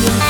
Thank you.